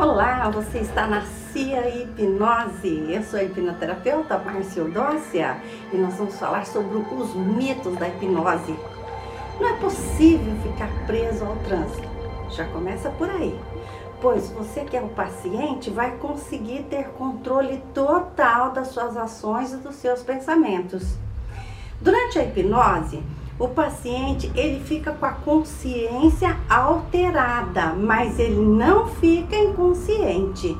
Olá, você está na CIA Hipnose. Eu sou a hipnoterapeuta Márcia Eudócia e nós vamos falar sobre os mitos da hipnose. Não é possível ficar preso ao trânsito. Já começa por aí. Pois você que é o paciente vai conseguir ter controle total das suas ações e dos seus pensamentos. Durante a hipnose, o paciente ele fica com a consciência alterada, mas ele não fica inconsciente.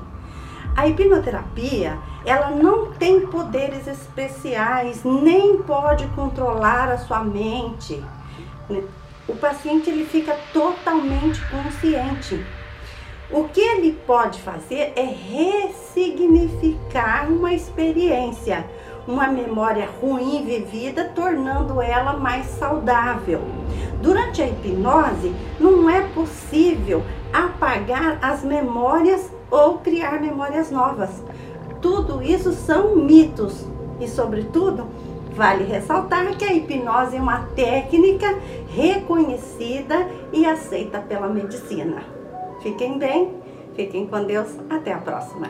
A hipnoterapia, ela não tem poderes especiais, nem pode controlar a sua mente. O paciente ele fica totalmente consciente. O que ele pode fazer é ressignificar uma experiência uma memória ruim vivida, tornando ela mais saudável. Durante a hipnose, não é possível apagar as memórias ou criar memórias novas. Tudo isso são mitos e, sobretudo, vale ressaltar que a hipnose é uma técnica reconhecida e aceita pela medicina. Fiquem bem, fiquem com Deus, até a próxima.